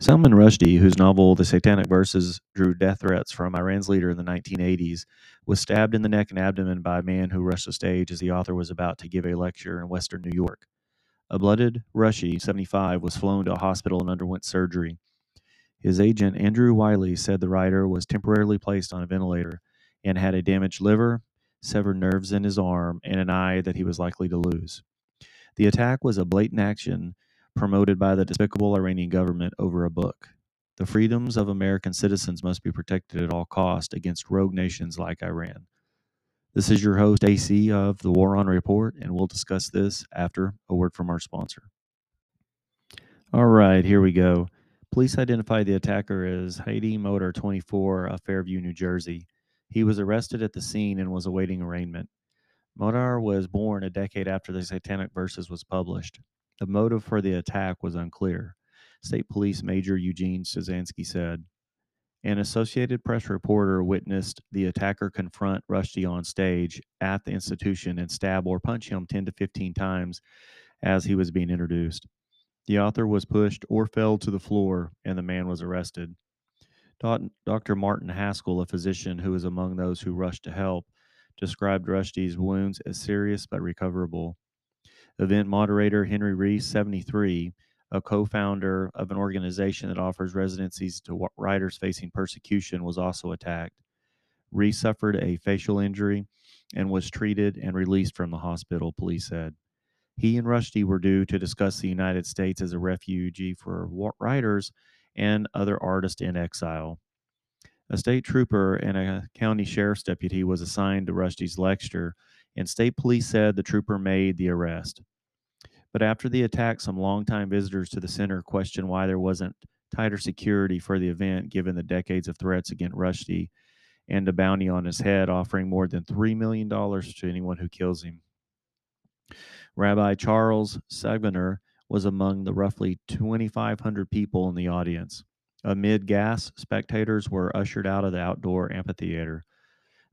Salman Rushdie, whose novel The Satanic Verses drew death threats from Iran's leader in the 1980s, was stabbed in the neck and abdomen by a man who rushed the stage as the author was about to give a lecture in western New York. A blooded Rushdie, 75, was flown to a hospital and underwent surgery. His agent, Andrew Wylie, said the writer was temporarily placed on a ventilator and had a damaged liver, severed nerves in his arm, and an eye that he was likely to lose. The attack was a blatant action promoted by the despicable Iranian government over a book. The freedoms of American citizens must be protected at all cost against rogue nations like Iran. This is your host, AC, of the War on Report, and we'll discuss this after a word from our sponsor. All right, here we go. Police identified the attacker as Hadi Matar, 24, of Fairview, New Jersey. He was arrested at the scene and was awaiting arraignment. Matar was born a decade after the Satanic Verses was published. The motive for the attack was unclear. State Police Major Eugene Suzansky said. An Associated Press reporter witnessed the attacker confront Rushdie on stage at the institution and stab or punch him 10 to 15 times as he was being introduced. The author was pushed or fell to the floor, and the man was arrested. Dr. Martin Haskell, a physician who was among those who rushed to help, described Rushdie's wounds as serious but recoverable. Event moderator Henry Reese, 73, a co founder of an organization that offers residencies to writers facing persecution, was also attacked. Reese suffered a facial injury and was treated and released from the hospital, police said. He and Rushdie were due to discuss the United States as a refugee for writers and other artists in exile. A state trooper and a county sheriff's deputy was assigned to Rushdie's lecture and state police said the trooper made the arrest. But after the attack, some longtime visitors to the center questioned why there wasn't tighter security for the event given the decades of threats against Rushdie and a bounty on his head offering more than $3 million to anyone who kills him. Rabbi Charles Savenor was among the roughly 2,500 people in the audience. Amid gas, spectators were ushered out of the outdoor amphitheater.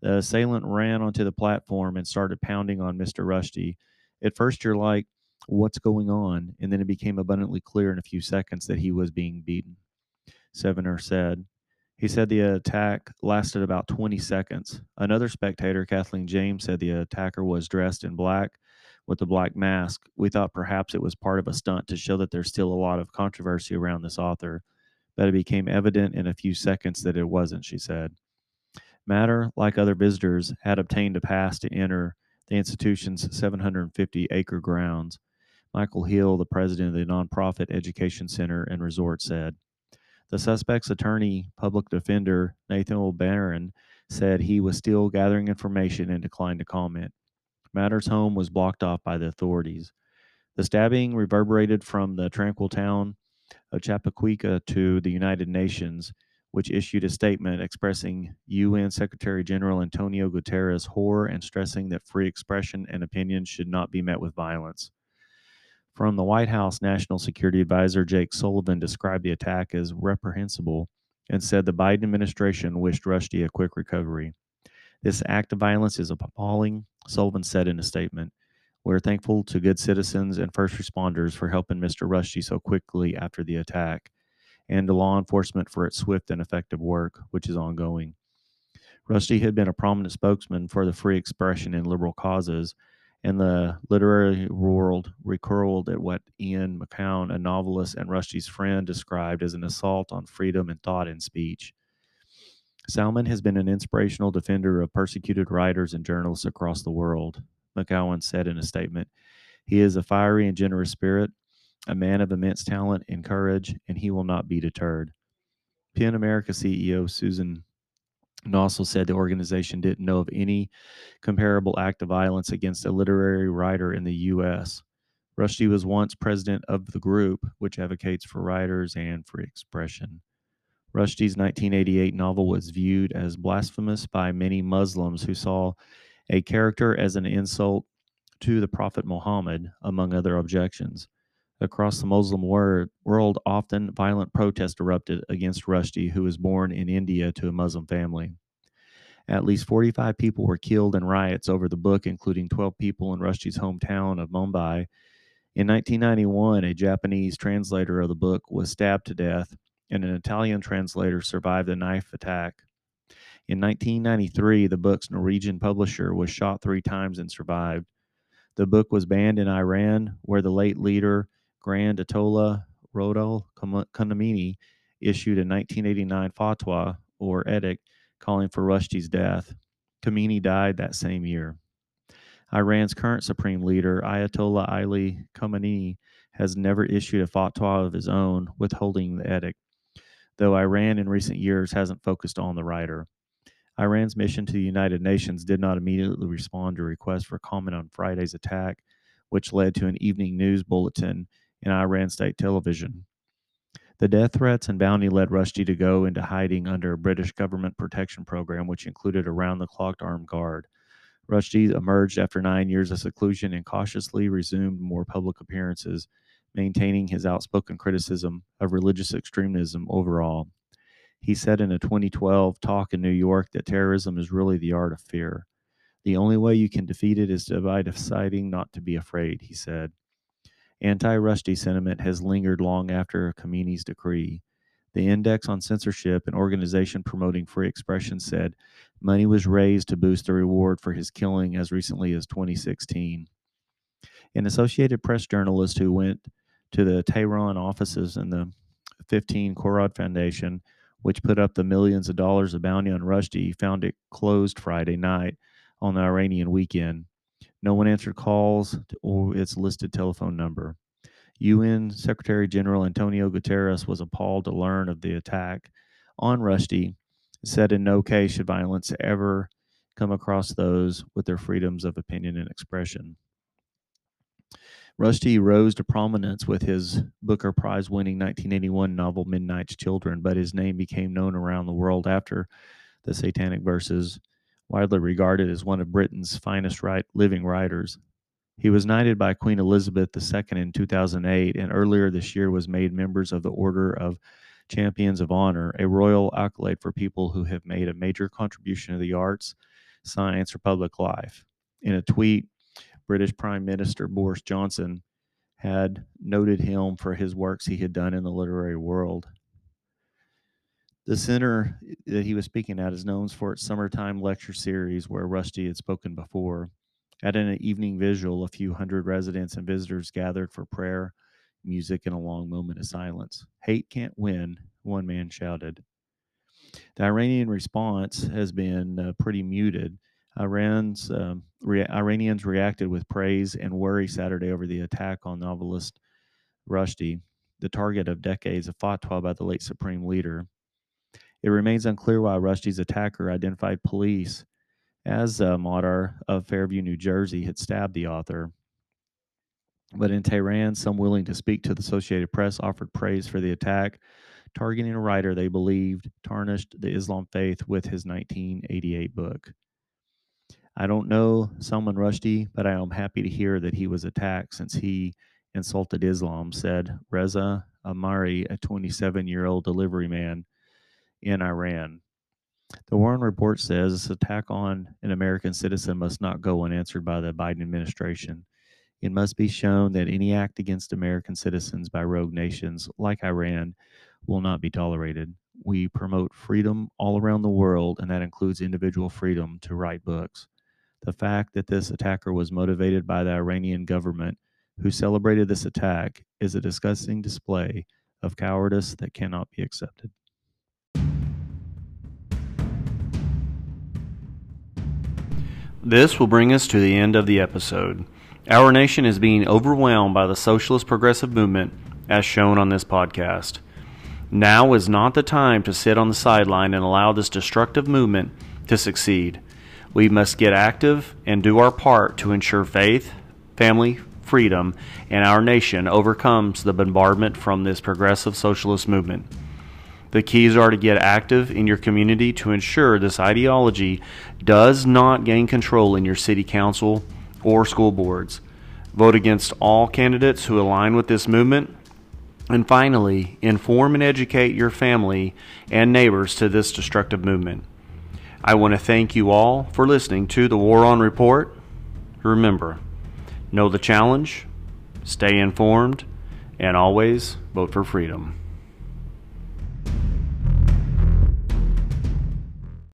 The assailant ran onto the platform and started pounding on Mr. Rushdie. At first, you're like, what's going on? And then it became abundantly clear in a few seconds that he was being beaten. Savenor said. He said the attack lasted about 20 seconds. Another spectator, Kathleen James, said the attacker was dressed in black with a black mask. We thought perhaps it was part of a stunt to show that there's still a lot of controversy around this author, but it became evident in a few seconds that it wasn't, she said. Matar, like other visitors, had obtained a pass to enter the institution's 750 acre grounds. Michael Hill, the president of the nonprofit Education Center and Resort, said. The suspect's attorney, public defender Nathan Barron, said he was still gathering information and declined to comment. Matar's home was blocked off by the authorities. The stabbing reverberated from the tranquil town of Chautauqua to the United Nations, which issued a statement expressing UN Secretary General Antonio Guterres' horror and stressing that free expression and opinion should not be met with violence. From the White House, National Security Advisor Jake Sullivan described the attack as reprehensible and said the Biden administration wished Rushdie a quick recovery. This act of violence is appalling, Sullivan said in a statement. We're thankful to good citizens and first responders for helping Mr. Rushdie so quickly after the attack and to law enforcement for its swift and effective work, which is ongoing. Rushdie had been a prominent spokesman for the free expression and liberal causes, and the literary world recoiled at what Ian McEwan, a novelist and Rushdie's friend, described as an assault on freedom and thought and speech. Salman has been an inspirational defender of persecuted writers and journalists across the world, McEwan said in a statement. He is a fiery and generous spirit, a man of immense talent and courage, and he will not be deterred. PEN America CEO Suzanne Nossel said the organization didn't know of any comparable act of violence against a literary writer in the U.S. Rushdie was once president of the group, which advocates for writers and free expression. Rushdie's 1988 novel was viewed as blasphemous by many Muslims who saw a character as an insult to the Prophet Muhammad, among other objections. Across the Muslim world, often violent protests erupted against Rushdie, who was born in India to a Muslim family. At least 45 people were killed in riots over the book, including 12 people in Rushdie's hometown of Mumbai. In 1991, a Japanese translator of the book was stabbed to death, and an Italian translator survived a knife attack. In 1993, the book's Norwegian publisher was shot three times and survived. The book was banned in Iran, where the late leader, Grand Ayatollah Ruhollah Khomeini, issued a 1989 fatwa, or edict, calling for Rushdie's death. Khomeini died that same year. Iran's current supreme leader, Ayatollah Ali Khamenei, has never issued a fatwa of his own withholding the edict, though Iran in recent years hasn't focused on the writer. Iran's mission to the United Nations did not immediately respond to requests for comment on Friday's attack, which led to an evening news bulletin in Iran state television. The death threats and bounty led Rushdie to go into hiding under a British government protection program, which included a round the clock armed guard. Rushdie emerged after nine years of seclusion and cautiously resumed more public appearances, maintaining his outspoken criticism of religious extremism overall. He said in a 2012 talk in New York that terrorism is really the art of fear. The only way you can defeat it is to by deciding not to be afraid, he said. Anti Rushdie sentiment has lingered long after Khomeini's decree. The Index on Censorship, an organization promoting free expression, said money was raised to boost the reward for his killing as recently as 2016. An Associated Press journalist who went to the Tehran offices in the 15 Khordad Foundation which put up the millions of dollars of bounty on Rushdie, found it closed Friday night on the Iranian weekend. No one answered calls or its listed telephone number. UN Secretary General Antonio Guterres was appalled to learn of the attack on Rushdie. Said in no case should violence ever come across those with their freedoms of opinion and expression. Rushdie rose to prominence with his Booker Prize winning 1981 novel Midnight's Children, but his name became known around the world after the Satanic Verses, widely regarded as one of Britain's finest living writers. He was knighted by Queen Elizabeth II in 2008 and earlier this year was made members of the Order of Companions of Honor, a royal accolade for people who have made a major contribution to the arts, science, or public life. In a tweet, British Prime Minister Boris Johnson had noted him for his works he had done in the literary world. The center that he was speaking at is known for its summertime lecture series where Rushdie had spoken before. At an evening vigil, a few hundred residents and visitors gathered for prayer, music, and a long moment of silence. Hate can't win, one man shouted. The Iranian response has been uh, pretty muted. Iran's um, Iranians reacted with praise and worry Saturday over the attack on novelist Rushdie, the target of decades of fatwa by the late supreme leader. It remains unclear why Rushdie's attacker identified police as uh, a Matar of Fairview, New Jersey, had stabbed the author. But in Tehran, some willing to speak to the Associated Press offered praise for the attack, targeting a writer they believed tarnished the Islam faith with his 1988 book. I don't know Salman Rushdie, but I am happy to hear that he was attacked since he insulted Islam, said Reza Amari, a 27 year old delivery man in Iran. The Warren report says this attack on an American citizen must not go unanswered by the Biden administration. It must be shown that any act against American citizens by rogue nations like Iran will not be tolerated. We promote freedom all around the world, and that includes individual freedom to write books. The fact that this attacker was motivated by the Iranian government who celebrated this attack is a disgusting display of cowardice that cannot be accepted. This will bring us to the end of the episode. Our nation is being overwhelmed by the socialist progressive movement, as shown on this podcast. Now is not the time to sit on the sideline and allow this destructive movement to succeed. We must get active and do our part to ensure faith, family, freedom, and our nation overcomes the bombardment from this progressive socialist movement. The keys are to get active in your community to ensure this ideology does not gain control in your city council or school boards. Vote against all candidates who align with this movement. And finally, inform and educate your family and neighbors to this destructive movement. I want to thank you all for listening to the War On Report. Remember, know the challenge, stay informed, and always vote for freedom.